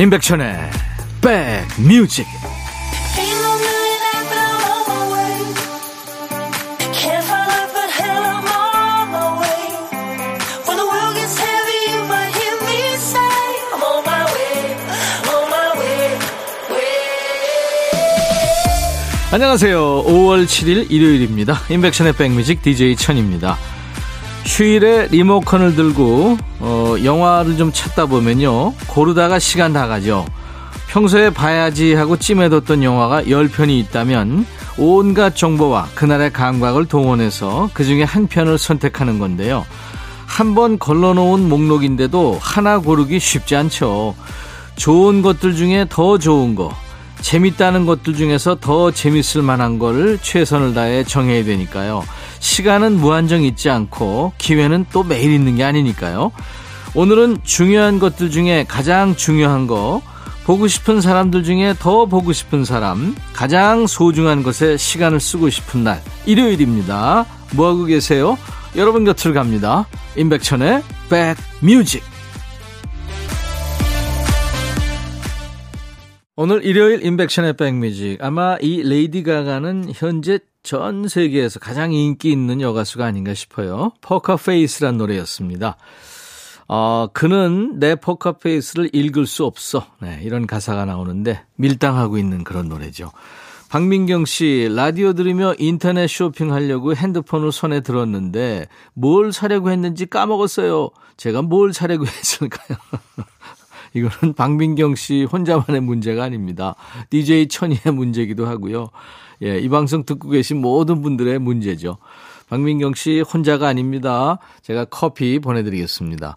임백천의 백뮤직. 안녕하세요. 5월 7일 일요일입니다. 임백천의 백뮤직 DJ 천입니다. 휴일에 리모컨을 들고 어, 영화를 좀 찾다 보면요 고르다가 시간 다 가죠 평소에 봐야지 하고 찜해뒀던 영화가 10편이 있다면 온갖 정보와 그날의 감각을 동원해서 그 중에 한 편을 선택하는 건데요 한 번 걸러놓은 목록인데도 하나 고르기 쉽지 않죠 좋은 것들 중에 더 좋은 거 재밌다는 것들 중에서 더 재밌을 만한 걸 최선을 다해 정해야 되니까요. 시간은 무한정 있지 않고 기회는 또 매일 있는 게 아니니까요. 오늘은 중요한 것들 중에 가장 중요한 거, 보고 싶은 사람들 중에 더 보고 싶은 사람, 가장 소중한 것에 시간을 쓰고 싶은 날, 일요일입니다. 뭐하고 계세요? 여러분 곁을 갑니다. 임백천의 백뮤직. 오늘 일요일 임백천의 백뮤직 아마 이 레이디 가가는 현재 전 세계에서 가장 인기 있는 여가수가 아닌가 싶어요. 포커페이스란 노래였습니다. 어, 그는 내 포커페이스를 읽을 수 없어. 네, 이런 가사가 나오는데 밀당하고 있는 그런 노래죠. 박민경 씨, 라디오 들으며 인터넷 쇼핑하려고 핸드폰을 손에 들었는데 뭘 사려고 했는지 까먹었어요. 제가 뭘 사려고 했을까요? 이거는 박민경 씨 혼자만의 문제가 아닙니다. DJ 천이의 문제기도 하고요. 예, 이 방송 듣고 계신 모든 분들의 문제죠. 박민경 씨 혼자가 아닙니다. 제가 커피 보내드리겠습니다.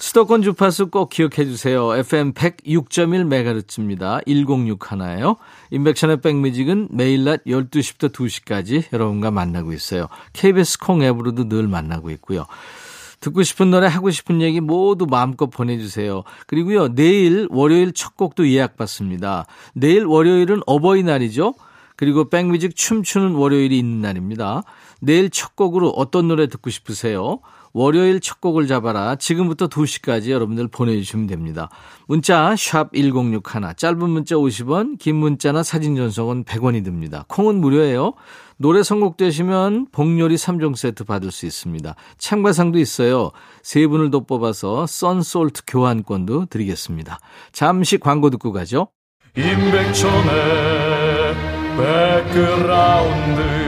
수도권 주파수 꼭 기억해 주세요. FM 106.1MHz입니다. 106 하나예요. 인백션의 백뮤직은 매일 낮 12시부터 2시까지 여러분과 만나고 있어요. KBS 콩 앱으로도 늘 만나고 있고요. 듣고 싶은 노래 하고 싶은 얘기 모두 마음껏 보내주세요. 그리고요 내일 월요일 첫 곡도 예약받습니다. 내일 월요일은 어버이날이죠. 그리고 백뮤직 춤추는 월요일이 있는 날입니다. 내일 첫 곡으로 어떤 노래 듣고 싶으세요? 월요일 첫 곡을 잡아라. 지금부터 2시까지 여러분들 보내주시면 됩니다. 문자 1061, 짧은 문자 50원, 긴 문자나 사진 전송은 100원이 듭니다. 콩은 무료예요. 노래 선곡되시면 복요리 3종 세트 받을 수 있습니다. 참가상도 있어요. 세 분을 더 뽑아서 썬솔트 교환권도 드리겠습니다. 잠시 광고 듣고 가죠. 임백천의 백그라운드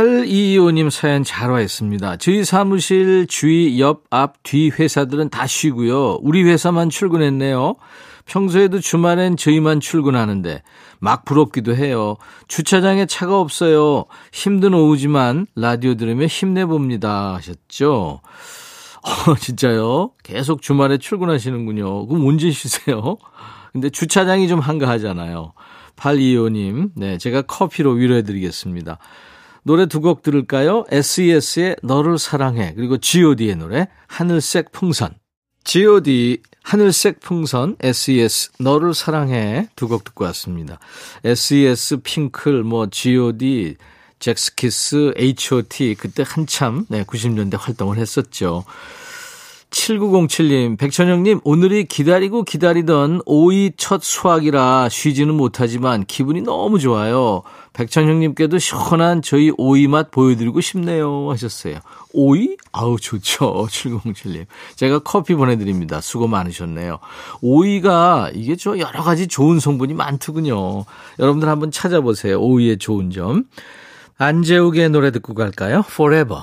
8225님 사연 잘 와 있습니다. 저희 사무실 주위 옆, 앞, 뒤 회사들은 다 쉬고요. 우리 회사만 출근했네요. 평소에도 주말엔 저희만 출근하는데 막 부럽기도 해요. 주차장에 차가 없어요. 힘든 오후지만 라디오 들으며 힘내봅니다. 하셨죠? 어, 진짜요? 계속 주말에 출근하시는군요. 그럼 언제 쉬세요? 근데 주차장이 좀 한가하잖아요. 825님, 네, 제가 커피로 위로해드리겠습니다. 노래 두 곡 들을까요? SES의 너를 사랑해, 그리고 GOD의 노래, 하늘색 풍선. GOD 하늘색 풍선 SES 너를 사랑해 두 곡 듣고 왔습니다. SES 핑클 뭐 GOD 잭스키스 H.O.T 그때 한참 네 90년대 활동을 했었죠. 7907님, 백천영님, 오늘이 기다리고 기다리던 오이 첫 수확이라 쉬지는 못하지만 기분이 너무 좋아요. 백천영님께도 시원한 저희 오이 맛 보여드리고 싶네요. 하셨어요. 오이? 아우, 좋죠. 7907님. 제가 커피 보내드립니다. 수고 많으셨네요. 오이가 이게 저 여러 가지 좋은 성분이 많더군요. 여러분들 한번 찾아보세요. 오이의 좋은 점. 안재욱의 노래 듣고 갈까요? Forever.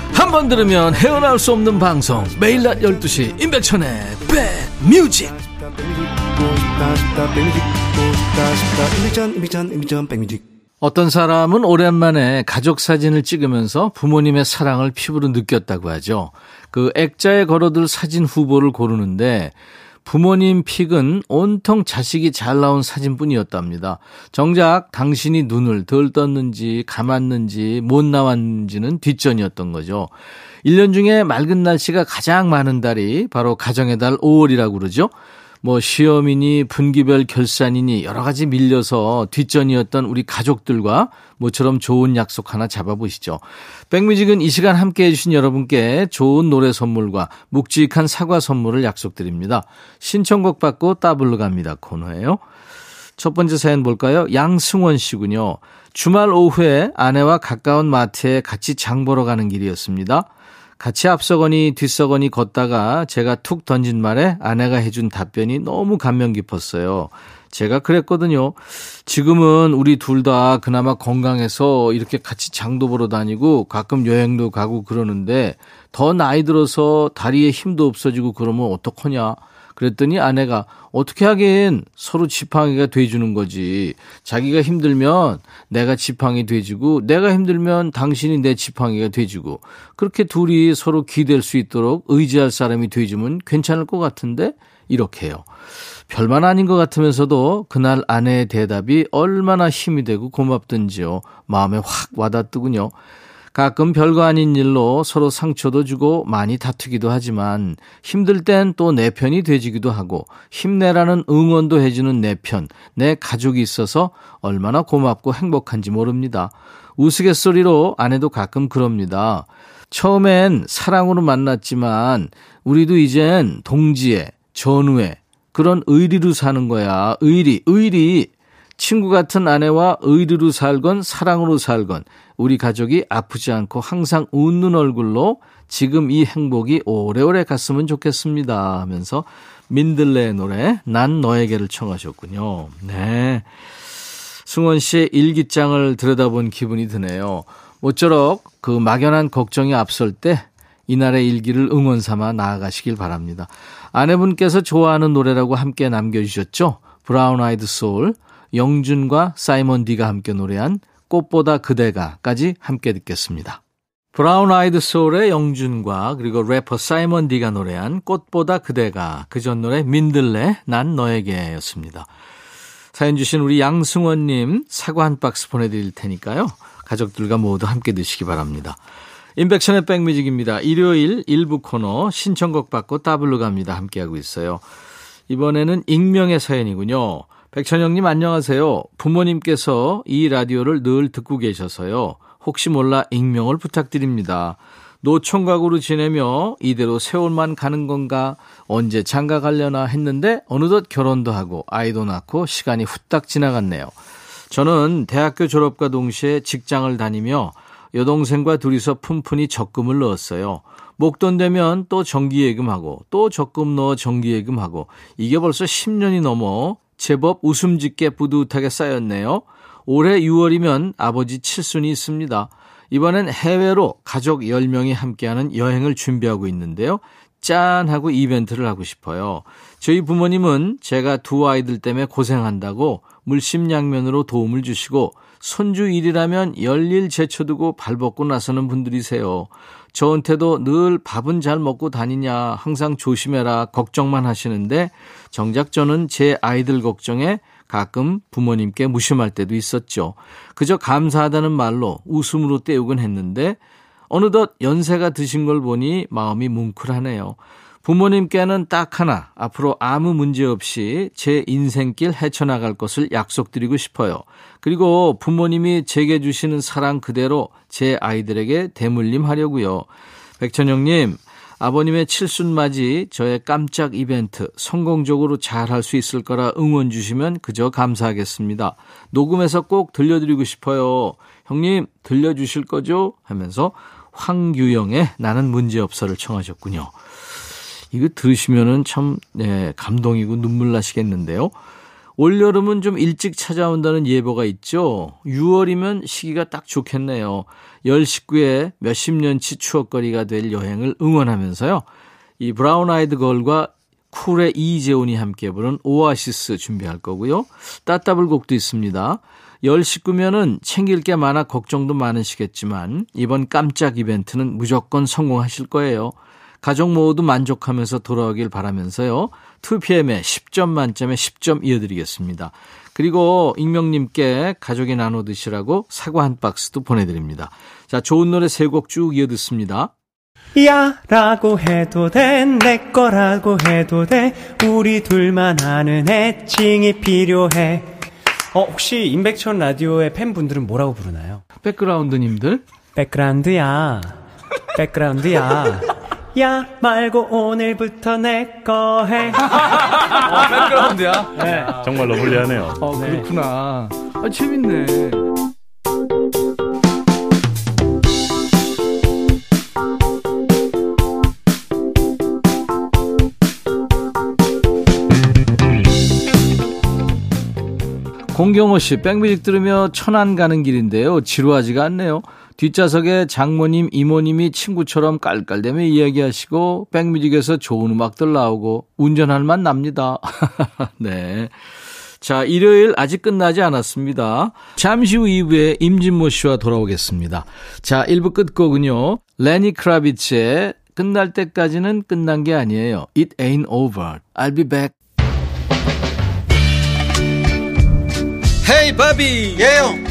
한 번 들으면 헤어나올 수 없는 방송 매일 낮 12시 임백천의 백뮤직 어떤 사람은 오랜만에 가족 사진을 찍으면서 부모님의 사랑을 피부로 느꼈다고 하죠. 그 액자에 걸어둘 사진 후보를 고르는데 부모님 픽은 온통 자식이 잘 나온 사진뿐이었답니다. 정작 당신이 눈을 덜 떴는지 감았는지 못 나왔는지는 뒷전이었던 거죠. 1년 중에 맑은 날씨가 가장 많은 달이 바로 가정의 달 5월이라고 그러죠. 뭐 시험이니 분기별 결산이니 여러 가지 밀려서 뒷전이었던 우리 가족들과 모처럼 좋은 약속 하나 잡아보시죠. 백뮤직은 이 시간 함께 해주신 여러분께 좋은 노래 선물과 묵직한 사과 선물을 약속드립니다. 신청곡 받고 따블로 갑니다 코너예요. 첫 번째 사연 볼까요? 양승원 씨군요. 주말 오후에 아내와 가까운 마트에 같이 장 보러 가는 길이었습니다. 같이 앞서거니 뒤서거니 걷다가 제가 툭 던진 말에 아내가 해준 답변이 너무 감명 깊었어요. 제가 그랬거든요. 지금은 우리 둘 다 그나마 건강해서 이렇게 같이 장도 보러 다니고 가끔 여행도 가고 그러는데 더 나이 들어서 다리에 힘도 없어지고 그러면 어떡하냐. 그랬더니 아내가 어떻게 하긴 서로 지팡이가 돼주는 거지. 자기가 힘들면 내가 지팡이 돼주고 내가 힘들면 당신이 내 지팡이가 돼주고 그렇게 둘이 서로 기댈 수 있도록 의지할 사람이 돼주면 괜찮을 것 같은데 이렇게요. 별만 아닌 것 같으면서도 그날 아내의 대답이 얼마나 힘이 되고 고맙든지요. 마음에 확 와닿더군요. 가끔 별거 아닌 일로 서로 상처도 주고 많이 다투기도 하지만 힘들 땐 또 내 편이 돼지기도 하고 힘내라는 응원도 해주는 내 편, 내 가족이 있어서 얼마나 고맙고 행복한지 모릅니다. 우스갯소리로 아내도 가끔 그럽니다. 처음엔 사랑으로 만났지만 우리도 이젠 동지에, 전우에 그런 의리로 사는 거야. 의리, 의리. 친구 같은 아내와 의리로 살건 사랑으로 살건 우리 가족이 아프지 않고 항상 웃는 얼굴로 지금 이 행복이 오래오래 갔으면 좋겠습니다 하면서 민들레의 노래 난 너에게를 청하셨군요. 네. 승원 씨의 일기장을 들여다본 기분이 드네요. 모쪼록 그 막연한 걱정이 앞설 때 이날의 일기를 응원 삼아 나아가시길 바랍니다. 아내분께서 좋아하는 노래라고 함께 남겨주셨죠? 브라운 아이드 소울 영준과 사이먼 디가 함께 노래한 꽃보다 그대가까지 함께 듣겠습니다. 브라운 아이드 소울의 영준과 그리고 래퍼 사이먼 디가 노래한 꽃보다 그대가 그 전 노래 민들레 난 너에게였습니다. 사연 주신 우리 양승원님 사과 한 박스 보내드릴 테니까요. 가족들과 모두 함께 드시기 바랍니다. 인백션의 백뮤직입니다. 일요일 일부 코너 신청곡 받고 따블로 갑니다. 함께하고 있어요. 이번에는 익명의 사연이군요. 백천영님 안녕하세요. 부모님께서 이 라디오를 늘 듣고 계셔서요. 혹시 몰라 익명을 부탁드립니다. 노총각으로 지내며 이대로 세월만 가는 건가 언제 장가 가려나 했는데 어느덧 결혼도 하고 아이도 낳고 시간이 후딱 지나갔네요. 저는 대학교 졸업과 동시에 직장을 다니며 여동생과 둘이서 푼푼히 적금을 넣었어요. 목돈 되면 또 정기예금하고 또 적금 넣어 정기예금하고 이게 벌써 10년이 넘어 제법 웃음 짓게 뿌듯하게 쌓였네요. 올해 6월이면 아버지 칠순이 있습니다. 이번엔 해외로 가족 10명이 함께하는 여행을 준비하고 있는데요. 짠! 하고 이벤트를 하고 싶어요. 저희 부모님은 제가 두 아이들 때문에 고생한다고 물심양면으로 도움을 주시고 손주 일이라면 열일 제쳐두고 발벗고 나서는 분들이세요. 저한테도 늘 밥은 잘 먹고 다니냐, 항상 조심해라, 걱정만 하시는데, 정작 저는 제 아이들 걱정에 가끔 부모님께 무심할 때도 있었죠. 그저 감사하다는 말로 웃음으로 때우곤 했는데, 어느덧 연세가 드신 걸 보니 마음이 뭉클하네요. 부모님께는 딱 하나, 앞으로 아무 문제 없이 제 인생길 헤쳐나갈 것을 약속드리고 싶어요. 그리고 부모님이 제게 주시는 사랑 그대로 제 아이들에게 대물림 하려고요. 백천영님, 아버님의 칠순맞이 저의 깜짝 이벤트 성공적으로 잘 할 수 있을 거라 응원 주시면 그저 감사하겠습니다. 녹음해서 꼭 들려드리고 싶어요. 형님 들려주실 거죠? 하면서 황규영의 나는 문제없어를 청하셨군요. 이거 들으시면은 참 네, 감동이고 눈물 나시겠는데요. 올여름은 좀 일찍 찾아온다는 예보가 있죠. 6월이면 시기가 딱 좋겠네요. 열 식구의 몇십 년치 추억거리가 될 여행을 응원하면서요. 이 브라운 아이드 걸과 쿨의 이재훈이 함께 부른 오아시스 준비할 거고요. 따따블 곡도 있습니다. 열 식구면은 챙길 게 많아 걱정도 많으시겠지만 이번 깜짝 이벤트는 무조건 성공하실 거예요. 가족 모두 만족하면서 돌아오길 바라면서요. 2PM에 10점 만점에 10점 이어드리겠습니다. 그리고 익명님께 가족이 나눠 드시라고 사과 한 박스도 보내드립니다. 자, 좋은 노래 세 곡 쭉 이어 듣습니다. 야 라고 해도 돼 내 거라고 해도 돼 우리 둘만 아는 애칭이 필요해 어 혹시 임백천 라디오의 팬분들은 뭐라고 부르나요? 백그라운드님들 백그라운드야 백그라운드야 야 말고 오늘부터 내 거 해. 아, 백그라운드야? 네. 정말 러블리하네요. 어, 그렇구나. 아, 재밌네. 공경호 씨, 백뮤직 들으며 천안 가는 길인데요. 지루하지가 않네요. 뒷좌석에 장모님, 이모님이 친구처럼 깔깔대며 이야기하시고 백뮤직에서 좋은 음악들 나오고 운전할 만 납니다. 네. 자, 일요일 아직 끝나지 않았습니다. 잠시 후 2부에 임진모 씨와 돌아오겠습니다. 자, 1부 끝곡은요. 레니 크라비츠의 끝날 때까지는 끝난 게 아니에요. It ain't over. I'll be back. 헤이 바비 예영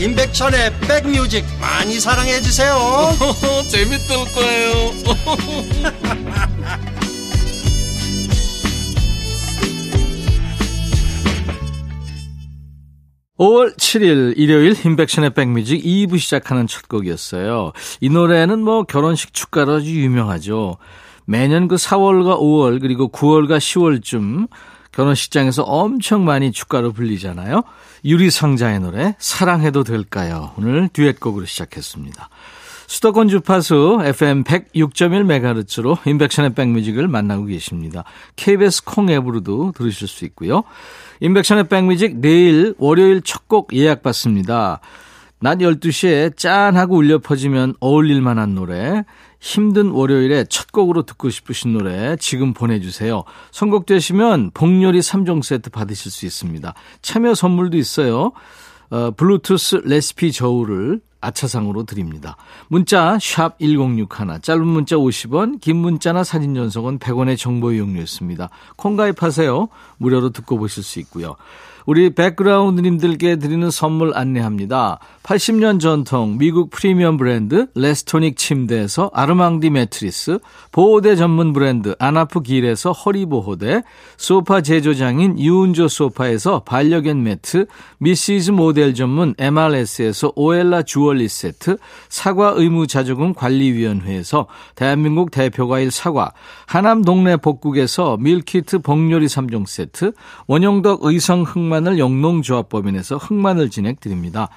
임백천의 백뮤직 많이 사랑해 주세요 재밌을 거예요 5월 7일 일요일 인백션의 백뮤직 2부 시작하는 첫 곡이었어요. 이 노래는 뭐 결혼식 축가로 아주 유명하죠. 매년 그 4월과 5월 그리고 9월과 10월쯤 결혼식장에서 엄청 많이 축가로 불리잖아요. 유리상자의 노래 사랑해도 될까요? 오늘 듀엣곡으로 시작했습니다. 수도권 주파수 FM 106.1MHz로 인백션의 백뮤직을 만나고 계십니다. KBS 콩 앱으로도 들으실 수 있고요. 인백션의 백뮤직 내일 월요일 첫 곡 예약 받습니다. 낮 12시에 짠하고 울려 퍼지면 어울릴 만한 노래, 힘든 월요일에 첫 곡으로 듣고 싶으신 노래 지금 보내주세요. 선곡되시면 복요리 3종 세트 받으실 수 있습니다. 참여 선물도 있어요. 어, 블루투스 레시피 저울을 아차상으로 드립니다. 문자 1061, 짧은 문자 50원, 긴 문자나 사진 전송은 100원의 정보 이용료였습니다. 콩 가입하세요. 무료로 듣고 보실 수 있고요. 우리 백그라운드님들께 드리는 선물 안내합니다. 80년 전통 미국 프리미엄 브랜드 레스토닉 침대에서 아르망디 매트리스, 보호대 전문 브랜드 아나프 길에서 허리보호대, 소파 제조장인 유운조 소파에서 반려견 매트, 미시즈 모델 전문 MRS에서 오엘라 주얼리 세트, 사과 의무 자조금 관리위원회에서 대한민국 대표과일 사과, 하남 동네 복국에서 밀키트 복요리 3종 세트, 원용덕 의성 흑마늘 영농조합법인에서 흑마늘 진행 드립니다.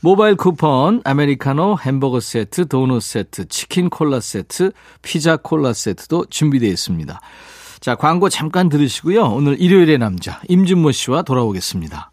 모바일 쿠폰, 아메리카노 햄버거 세트, 도넛 세트, 치킨 콜라 세트, 피자 콜라 세트도 준비되어 있습니다. 자, 광고 잠깐 들으시고요. 오늘 일요일의 남자, 임진모 씨와 돌아오겠습니다.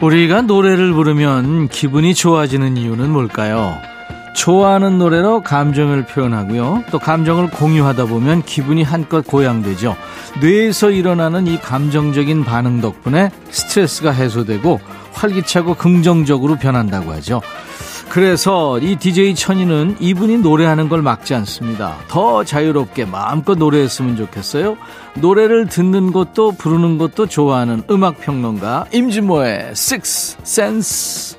우리가 노래를 부르면 기분이 좋아지는 이유는 뭘까요? 좋아하는 노래로 감정을 표현하고요. 또 감정을 공유하다 보면 기분이 한껏 고양되죠. 뇌에서 일어나는 이 감정적인 반응 덕분에 스트레스가 해소되고 활기차고 긍정적으로 변한다고 하죠. 그래서 이 DJ 천이는 이분이 노래하는 걸 막지 않습니다. 더 자유롭게 마음껏 노래했으면 좋겠어요. 노래를 듣는 것도 부르는 것도 좋아하는 음악 평론가 임진모의 Six Sense.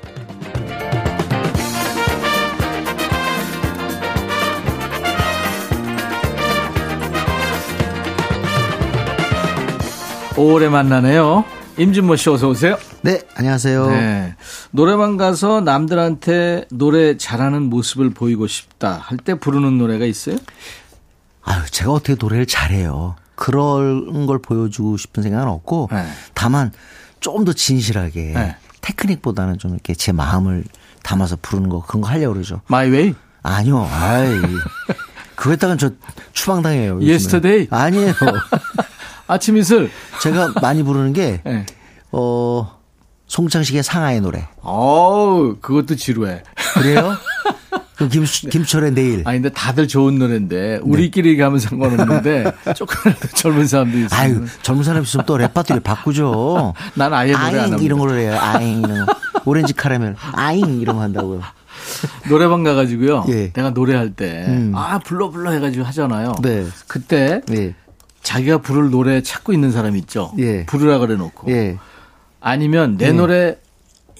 오래 만나네요. 임진모 씨 어서 오세요. 네, 안녕하세요. 네. 노래방 가서 남들한테 노래 잘하는 모습을 보이고 싶다 할 때 부르는 노래가 있어요? 아유, 제가 어떻게 노래를 잘해요. 그런 걸 보여주고 싶은 생각은 없고, 네. 다만 조금 더 진실하게 네. 테크닉보다는 좀 이렇게 제 마음을 담아서 부르는 거 그런 거 하려고 그러죠. My Way? 아니요, 아이. 그거에다가 저 추방당해요. 요즘에. Yesterday? 아니에요. 아침 이슬. 제가 많이 부르는 게, 네. 어, 송창식의 상하의 노래. 어우, 그것도 지루해. 그래요? 그 김, 김철의 내일. 아니, 근데 다들 좋은 노래인데, 우리끼리 가면 상관없는데, 조금이라도 젊은 사람들이 있으면. 아유, 젊은 사람 있으면 또 레파토리 바꾸죠. 난 아예 노래 안 아잉. 이런 걸로 해요. 아잉 이런 거. 오렌지 카라멜. 아잉 이런 거 한다고요. 노래방 가가지고요. 예. 내가 노래할 때, 음. 아, 불러, 불러 해가지고 하잖아요. 네. 그때, 예. 자기가 부를 노래 찾고 있는 사람 있죠. 예. 부르라 그래 놓고. 예. 아니면 내 노래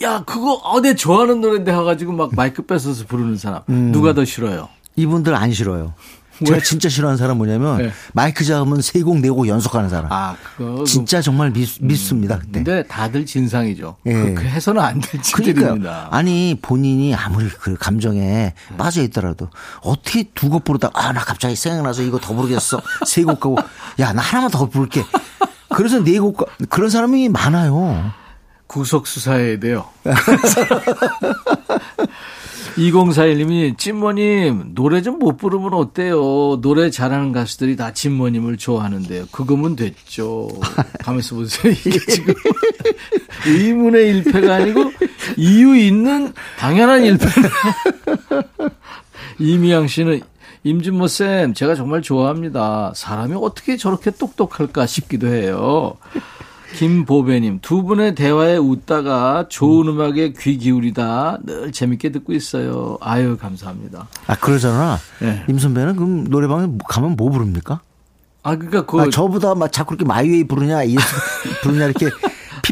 야 그거 어, 내 좋아하는 노래인데 해가지고 막 마이크 뺏어서 부르는 사람 음. 누가 더 싫어요? 이분들 안 싫어요. 제가 진짜 싫어하는 사람 뭐냐면 네. 마이크 잡으면 세 곡 네 곡 연속하는 사람. 아 그거 진짜 정말 미, 믿습니다 그때. 근데 다들 진상이죠. 예. 그렇게 해서는 안 될 짓들입니다. 아니 본인이 아무리 그 감정에 빠져 있더라도 어떻게 두 곡 부르다 아 나 갑자기 생각나서 이거 더 부르겠어 세 곡 가고 야 나 하나만 더 부를게. 그래서 네곡 그런 사람이 많아요. 구속 수사해야 돼요. 2041님이 찐모님 노래 좀 못 부르면 어때요? 노래 잘하는 가수들이 다 찐모님을 좋아하는데요. 그거면 됐죠. 가면서 보세요. 이게 지금 의문의 일패가 아니고 이유 있는 당연한 일패. 이미양 씨는 임진모 쌤 제가 정말 좋아합니다. 사람이 어떻게 저렇게 똑똑할까 싶기도 해요. 김보배님 두 분의 대화에 웃다가 좋은 음악에 귀 기울이다 늘 재밌게 듣고 있어요. 아유 감사합니다. 아 그러잖아. 네. 임 선배는 그럼 노래방에 가면 뭐 부릅니까? 아 그러니까 그 아, 저보다 막 자꾸 이렇게 마이웨이 부르냐 이 부르냐 이렇게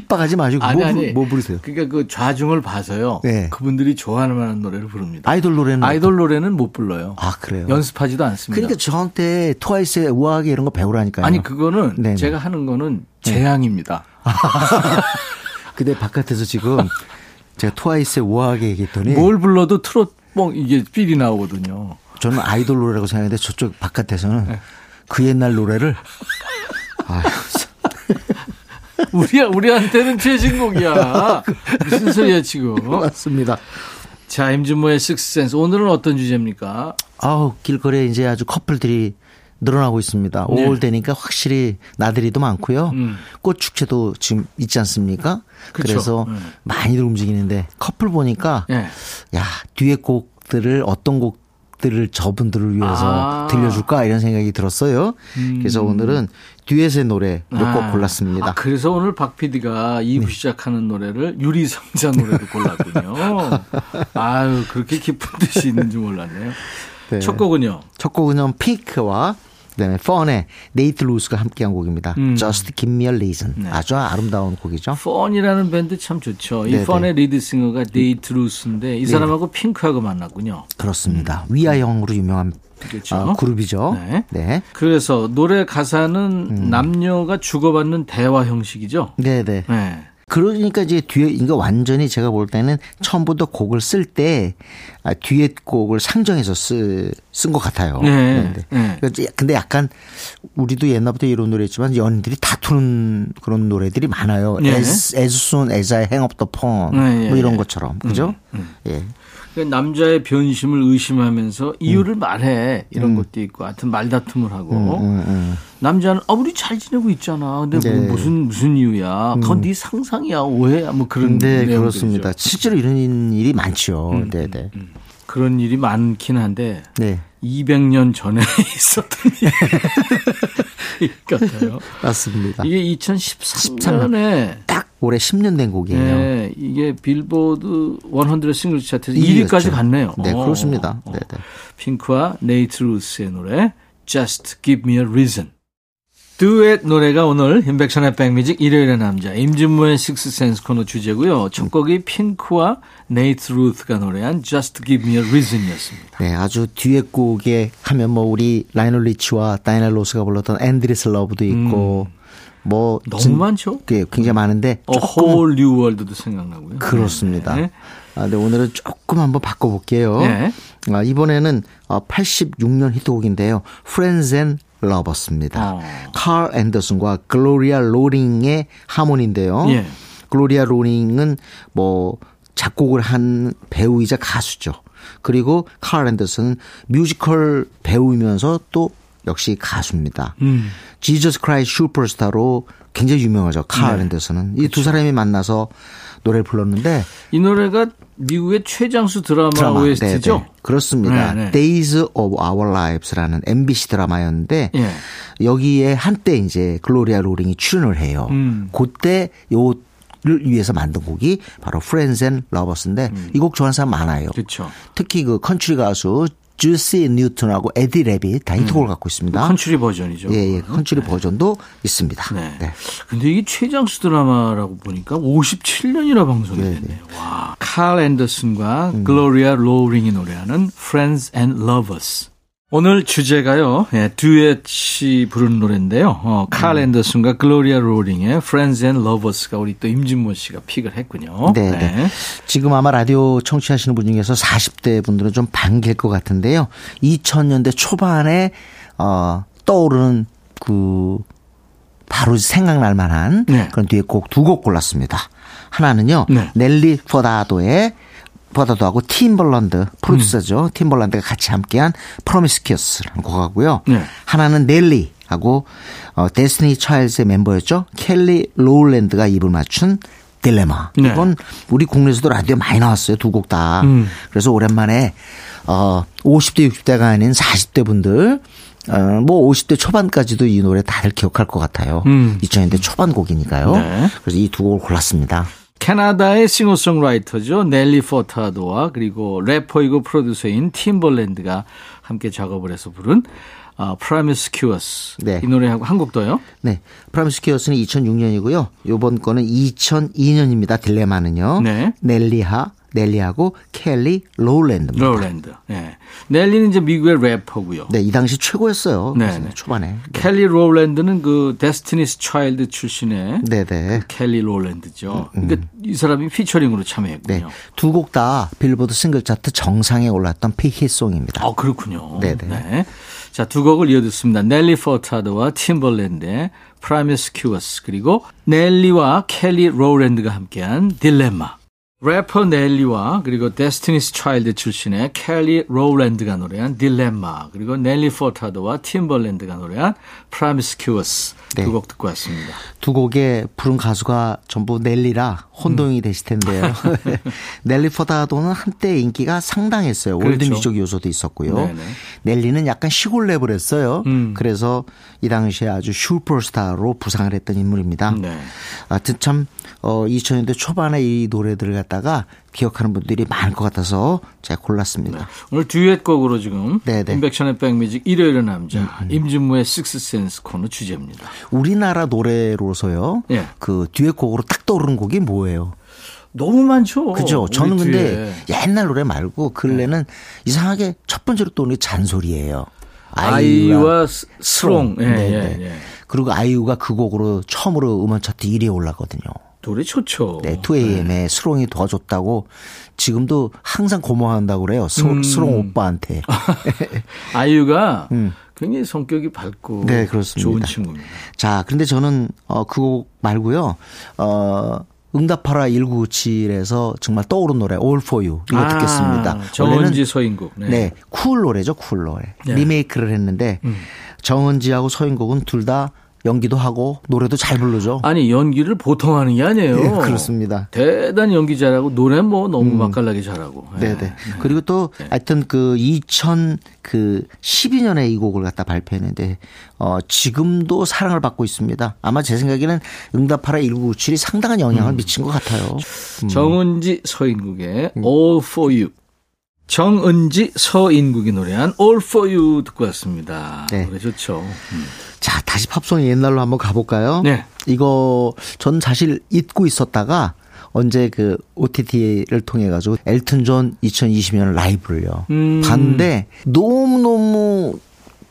핍박하지 마시고 아니 뭐, 아니 부르- 뭐 부르세요? 그러니까 그 좌중을 봐서요. 네. 그분들이 좋아할 만한 노래를 부릅니다. 아이돌 노래는 아이돌 노래는 못 불러요. 아 그래요. 연습하지도 않습니다. 그러니까 저한테 트와이스의 우아하게 이런 거 배우라니까요. 아니 그거는 네네. 제가 하는 거는 재앙입니다. 근데 바깥에서 지금 제가 트와이스의 우아하게 얘기했더니 뭘 불러도 트롯 뻥 이게 삘이 나오거든요. 저는 아이돌 노래라고 생각했는데 저쪽 바깥에서는 네. 그 옛날 노래를 아 우리 우리한테는 최신곡이야. 무슨 소리야 지금? 맞습니다. 자, 임준모의 식스센스. 오늘은 어떤 주제입니까? 아우 길거리에 이제 아주 커플들이 늘어나고 있습니다. 네. 5월 되니까 확실히 나들이도 많고요. 음. 꽃 축제도 지금 있지 않습니까? 그쵸. 래서 음. 많이들 움직이는데 커플 보니까 예. 야 뒤에 곡들을 어떤 곡 들을 저분들을 위해서 아. 들려줄까 이런 생각이 들었어요. 그래서 오늘은 듀엣의 노래 몇곡 아. 골랐습니다. 네. 아, 그래서 오늘 박 PD가 2부 시작하는 노래를 유리상자 노래로 골랐군요. 아유, 그렇게 깊은 뜻이 있는 줄 몰랐네요. 네. 첫 곡은요. 첫 곡은 핑크와 그다음에 Fun의 네이트 루스가 함께한 곡입니다. 음. Just Give Me a Reason. 아주 아름다운 곡이죠. Fun이라는 밴드 참 좋죠. 이 네네. Fun의 리드싱어가 네이트 루스인데 이 사람하고 핑크하고 만났군요. 그렇습니다. We Are Young으로 유명한 그렇죠. 어, 그룹이죠. 네. 네. 그래서 노래 가사는 남녀가 주고받는 대화 형식이죠. 네, 네. 네. 그러니까 이제 뒤에 이거 완전히 제가 볼 때는 처음부터 곡을 쓸 때 아, 뒤에 곡을 상정해서 쓴 것 같아요. 네, 네. 그러니까 근데 약간 우리도 옛날부터 이런 노래 했지만 연인들이 다투는 그런 노래들이 많아요. 네. As, as soon as I hang up the phone 네, 예, 뭐 이런 예. 것처럼 그죠? 예. 그 남자의 변심을 의심하면서 이유를 음. 말해 이런 것도 있고 하여튼 말다툼을 하고 남자는 아 우리 잘 지내고 있잖아 근데 뭐 네. 음. 무슨 무슨 이유야 그건 네 상상이야 오해야 뭐 그런 네. 음, 그렇습니다. 실제로 이런 일이 많죠. 네, 네. 그런 일이 많긴 한데 네. 200년 전에 있었던 일 같아요 맞습니다. 이게 2013년에 딱 올해 10년 된 곡이에요. 네, 이게 빌보드 100 싱글 차트에서 일위였죠. 1위까지 갔네요. 네, 어. 그렇습니다. 어. 네, 네. 핑크와 네이트 루스의 노래 Just Give Me a Reason. 듀엣 노래가 오늘 임백천의 백뮤직 일요일의 남자 임진모의 식스센스 코너 주제고요. 첫 곡이 핑크와 네이트 루스가 노래한 Just Give Me a Reason이었습니다. 네, 아주 듀엣곡 하면 뭐 우리 라이오넬 리치와 다이애나 로스가 불렀던 Endless Love도 있고 뭐 음. 너무 진- 많죠? 네, 굉장히 많은데 어, 조금 Whole New World도 생각나고요. 그렇습니다. 네. 아, 근데 오늘은 조금 한번 바꿔볼게요. 네. 아, 이번에는 어, 86년 히트곡인데요. Friends and Lovers입니다. 어. 칼 앤더슨과 글로리아 로링의 하모니인데요. 예. 글로리아 로링은 뭐 작곡을 한 배우이자 가수죠. 그리고 칼 앤더슨은 뮤지컬 배우이면서 또 역시 가수입니다. 음. Jesus Christ Superstar로 굉장히 유명하죠. 칼 네. 앤더슨은. 이 두 사람이 만나서 노래를 불렀는데 이 노래가 미국의 최장수 드라마, 드라마 OST죠? 네, 네. 그렇습니다. 네, 네. Days of Our Lives라는 NBC 드라마였는데 예. 여기에 한때 이제 글로리아 로링이 출연을 해요. 음. 그때 요를 위해서 만든 곡이 바로 Friends and Lovers인데 이곡 좋아하는 사람 많아요. 음. 그렇죠. 특히 그 컨트리 가수 주스 뉴턴하고 에디 래빗이 다 히트곡을 갖고 있습니다. 컨트리 버전이죠. 예, 예. 컨트리 버전도 있습니다. 네. 네. 근데 이게 최장수 드라마라고 보니까 57년이나 방송이 네, 됐네요. 와. 칼 앤더슨과 음. 글로리아 로링이 노래하는 Friends and Lovers. 오늘 주제가요, 예, 듀엣이 부르는 노래인데요. 어, 칼 음. 앤더슨과 글로리아 로링의 Friends and Lovers가 우리 또 임진모 씨가 pick을 했군요. 네, 네. 지금 아마 라디오 청취하시는 분 중에서 40대 분들은 좀 반길 것 같은데요. 2000년대 초반에 어, 떠오르는 그 바로 생각날 만한 네. 그런 뒤에 곡 두 곡 골랐습니다. 하나는요. 네. 넬리 포다도의 포다도 하고 팀벌런드 프로듀서죠. 음. 팀벌런드가 같이 함께한 프로미스키어스라는 곡하고요. 네. 하나는 넬리 하고 어, 데스티니 차일즈의 멤버였죠. 켈리 로울랜드가 입을 맞춘 딜레마. 네. 이건 우리 국내에서도 라디오 많이 나왔어요. 두 곡 다. 음. 그래서 오랜만에 어 50대 60대가 아닌 40대 분들 어 뭐 50대 초반까지도 이 노래 다들 기억할 것 같아요. 음. 2000년대 초반 곡이니까요. 네. 그래서 이 두 곡을 골랐습니다. 캐나다의 싱어송라이터죠. 넬리 포타도와 그리고 래퍼이고 프로듀서인 팀벌랜드가 함께 작업을 해서 부른 아, Promiscuous. 네. 이 노래하고 한 곡 더요. 네. Promiscuous는 2006년이고요. 요번 거는 2002년입니다. 딜레마는요. 네. 넬리하, 넬리하고 켈리 로울랜드입니다. 로랜드. 네. 넬리는 이제 미국의 래퍼고요. 네, 이 당시 최고였어요. 네, 네. 초반에. 켈리 로랜드는 그 데스티니스 차일드 출신의 네, 네. 켈리 로랜드죠. 그러니까 이 사람이 피처링으로 네. 참여했군요. 두곡 다 빌보드 싱글 차트 정상에 올랐던 히트송입니다. 아, 그렇군요. 네네. 자, 두 곡을 이어 듣습니다. 넬리 퍼타도와 팀벌랜드의 Promiscuous 그리고 넬리와 켈리 로랜드가 함께한 딜레마. 래퍼 넬리와 그리고 데스티니스 차일드 출신의 켈리 로랜드가 노래한 딜레마 그리고 넬리 퍼타도와 팀벌랜드가 노래한 Promiscuous 네. 두곡 듣고 왔습니다. 두 곡에 부른 가수가 전부 넬리라 혼동이 되실 텐데요. 넬리 퍼타도는 한때 인기가 상당했어요. 그렇죠. 월드뮤직 요소도 있었고요. 네네. 넬리는 약간 시골 랩을 했어요. 음. 그래서 이 당시에 아주 슈퍼스타로 부상을 했던 인물입니다. 네. 하여튼 참 어, 2000년대 초반에 이 노래들을 갖다가 기억하는 분들이 많을 것 같아서 제가 골랐습니다. 오늘 듀엣곡으로 지금 네네. 음, 인백션의 백뮤직 일요일의 남자 임진무의 식스센스 코너 주제입니다. 우리나라 노래로서요. 예. 그 듀엣곡으로 딱 떠오르는 곡이 뭐예요? 너무 많죠. 그죠? 저는 근데 뒤에. 네. 옛날 노래 말고 근래는 이상하게 첫 번째로 떠오르는 게 잔소리예요. 아이유와 스- 슬옹. 예, 네, 예, 네. 예. 그리고 아이유가 그 곡으로 처음으로 음원 차트 1위에 올랐거든요. 노래 좋죠. 네, 2AM에 슬옹이 도와줬다고 지금도 항상 고마워한다고 그래요. 스, 음. 슬옹 오빠한테. 아이유가 굉장히 성격이 밝고 음. 네, 그렇습니다. 좋은 친구입니다. 자, 그런데 저는 어, 그곡 말고요. 어, 응답하라 1997에서 정말 떠오른 노래 All For You 이거 아, 듣겠습니다. 정은지 서인국. 네. 네, 쿨 노래죠, 쿨 노래. 네. 리메이크를 했는데 정은지하고 서인국은 둘다 연기도 하고 노래도 잘 부르죠. 아니 연기를 보통 하는 게 아니에요. 예, 그렇습니다. 대단히 연기 잘하고 노래 뭐 너무 맛깔나게 잘하고. 예. 네네. 그리고 또 하여튼 그 2000, 그 12년에 이 곡을 갖다 발표했는데, 어, 지금도 사랑을 받고 있습니다. 아마 제 생각에는 응답하라 1997이 상당한 영향을 미친 것 같아요. 음. 정은지 서인국의 All For You. 정은지 서인국이 노래한 All For You 듣고 왔습니다. 네. 노래 좋죠. 음. 자, 다시 팝송 옛날로 한번 가볼까요? 네. 이거 전 사실 잊고 있었다가 언제 그 OTT를 통해 가지고 엘튼 존 2020년 라이브를요. 음. 봤는데 너무너무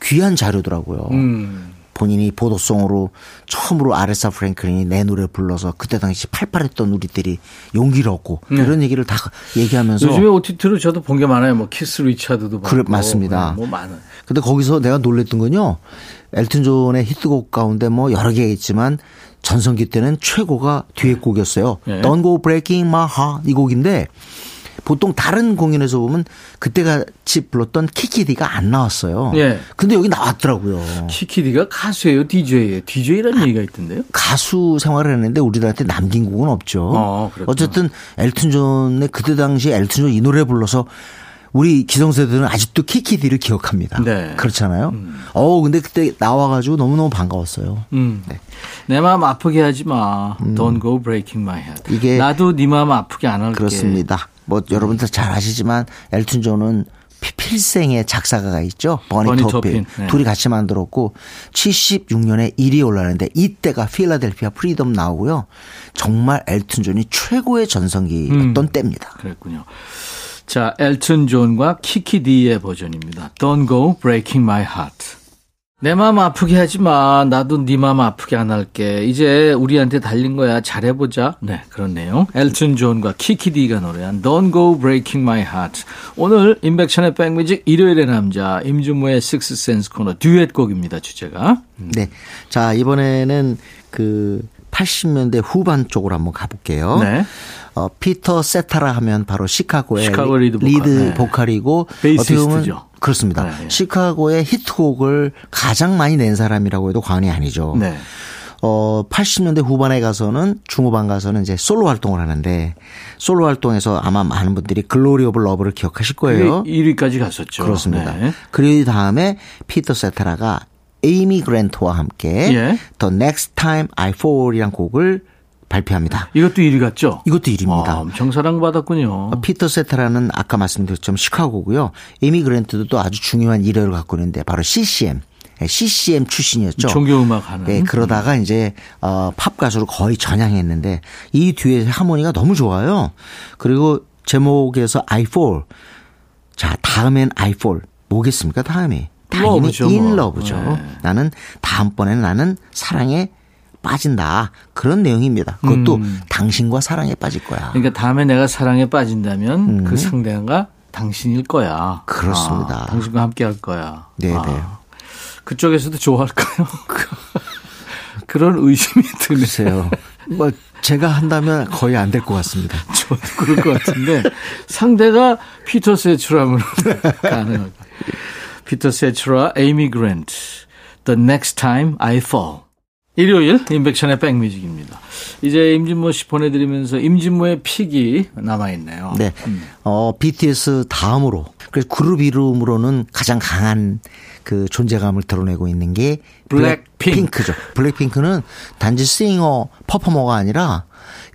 귀한 자료더라고요. 음. 본인이 Border Song으로 처음으로 아레사 프랭클린이 내 노래 불러서 그때 당시 팔팔했던 우리들이 용기를 얻고 이런 얘기를 다 얘기하면서 네. 요즘에 OTT로 저도 본 게 많아요. 뭐 키스 리차드도 봤고. 그래, 맞습니다. 네, 뭐 많아요. 근데 거기서 내가 놀랬던 건요. 엘튼 존의 히트곡 가운데 뭐 여러 개 있지만 전성기 때는 최고가 듀엣곡이었어요. 네. Don't Go Breaking My Heart 이 곡인데 보통 다른 공연에서 보면 그때 같이 불렀던 키키디가 안 나왔어요. 예. 근데 여기 나왔더라고요. 키키디가 가수예요, DJ예요. DJ라는 얘기가 있던데요. 가수 생활을 했는데 우리들한테 남긴 곡은 없죠. 어, 그랬구나. 어쨌든 엘튼 존의 그때 당시 엘튼 존 이 노래 불러서 우리 기성세대들은 아직도 키키디를 기억합니다. 네. 그렇잖아요. 어 근데 그때 나와가지고 너무너무 반가웠어요. 음. 내 마음 아프게 하지 마. Don't go breaking my heart. 음. 이게- 나도 네 마음 아프게 안 할게. 그렇습니다. 뭐 여러분들 잘 아시지만 엘튼 존은 피- 필생의 작사가가 있죠. 버니, 버니. 토핀, 네. 둘이 같이 만들었고 76년에 1위 올라왔는데 이때가 Philadelphia Freedom 나오고요. 정말 엘튼 존이 최고의 전성기였던 음. 때입니다. 그랬군요. 자, 엘튼 존과 키키 디의 버전입니다. Don't go breaking my heart. 내 마음 아프게 하지 마. 나도 네 마음 아프게 안 할게. 이제 우리한테 달린 거야. 잘해보자. 네, 그런 내용. 엘튼 존과 키키디가 노래한 Don't go breaking my heart. 오늘 임백천의 백뮤직 일요일의 남자 임진모의 식스센스 코너 듀엣곡입니다. 주제가. 네. 자, 이번에는 그 80년대 후반 쪽으로 한번 가볼게요. 네. 어, 피터 세타라 하면 바로 시카고의 시카고 리드 보컬. 리드 네. 어떻게 보면 그렇습니다. 네, 네. 시카고의 히트곡을 가장 많이 낸 사람이라고 해도 과언이 아니죠. 네. 어, 80년대 후반에 가서는 중후반 가서는 이제 솔로 활동을 하는데 솔로 활동에서 아마 많은 분들이 Glory of Love를 기억하실 거예요. 1위까지 갔었죠. 그렇습니다. 네. 그 다음에 피터 세타라가 에이미 그랜트와 함께 예. The Next Time I Fall이란 곡을 발표합니다. 이것도 1위 갔죠? 이것도 1위입니다. 와, 엄청 사랑받았군요. 피터 세타라는 아까 말씀드렸지만 시카고고요. 에이미 그랜트도 또 아주 중요한 일화를 갖고 있는데 바로 CCM. 예, CCM 출신이었죠. 종교음악 하는. 예, 그러다가 이제 어, 팝 가수로 거의 전향했는데 이 뒤에 하모니가 너무 좋아요. 그리고 제목에서 I Fall. 자, 다음엔 I Fall. 뭐겠습니까? 다음에. 당연히 러브죠, in 뭐. love죠. 네. 나는 다음번에는 나는 사랑에 빠진다. 그런 내용입니다. 그것도 음. 당신과 사랑에 빠질 거야. 그러니까 다음에 내가 사랑에 빠진다면 그 상대가 당신일 거야. 음. 그렇습니다. 아, 당신과 함께 할 거야. 네, 아, 네. 그쪽에서도 좋아할까요? 그런 의심이 드네요. 뭐 제가 한다면 거의 안 될 것 같습니다. 저도 그럴 것 같은데 상대가 피터 세테라면 가능할 것 피터 세테라, 에이미 그랜트, The Next Time I Fall. 일요일 임백천의 백뮤직입니다. 이제 임진모 씨 보내드리면서 임진모의 pick이 남아있네요. 네. 어, BTS 다음으로, 그래서 그룹 이름으로는 가장 강한 그 존재감을 드러내고 있는 게 블랙핑크. 블랙핑크죠. 블랙핑크는 단지 싱어, 퍼포머가 아니라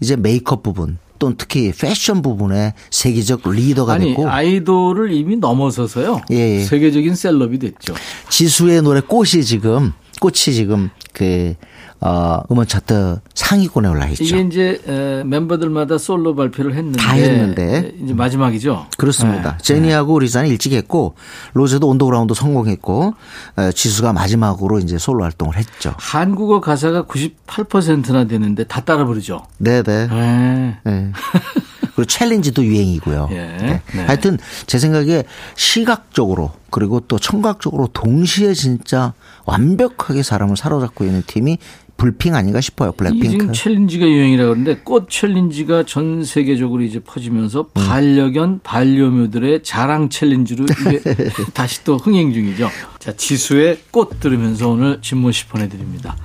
이제 메이크업 부분, 또는 특히 패션 부분에 세계적 리더가 아니 됐고 아이돌을 이미 넘어서서요. 예, 예. 세계적인 셀럽이 됐죠. 지수의 노래 꽃이 지금 꽃이 지금 그 어, 음원 차트 상위권에 올라 있죠. 이게 이제 에, 멤버들마다 솔로 발표를 했는데 다 했는데. 이제 마지막이죠. 그렇습니다. 네. 제니하고 리사는 일찍 했고 로제도 On The Ground 성공했고 어, 지수가 마지막으로 이제 솔로 활동을 했죠. 한국어 가사가 98%나 되는데 다 따라 부르죠. 네네. 네. 네. 그리고 챌린지도 유행이고요. 예. 네. 네. 하여튼 제 생각에 시각적으로 그리고 또 청각적으로 동시에 진짜 완벽하게 사람을 사로잡고 있는 팀이 블핑 아닌가 싶어요. 이게 지금 블랙핑크. 챌린지가 유행이라 그러는데 꽃 챌린지가 전 세계적으로 이제 퍼지면서 반려견 반려묘들의 자랑 챌린지로 이게 다시 또 흥행 중이죠. 자 지수의 꽃 들으면서 오늘 진모씨 보내드립니다.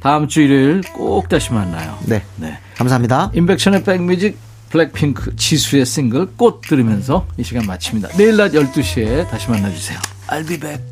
다음 주 일요일 꼭 다시 만나요. 네. 네. 감사합니다. 인백션의 백뮤직 블랙핑크 지수의 싱글 꽃 들으면서 이 시간 마칩니다. 내일 낮 12시에 다시 만나주세요. I'll be back.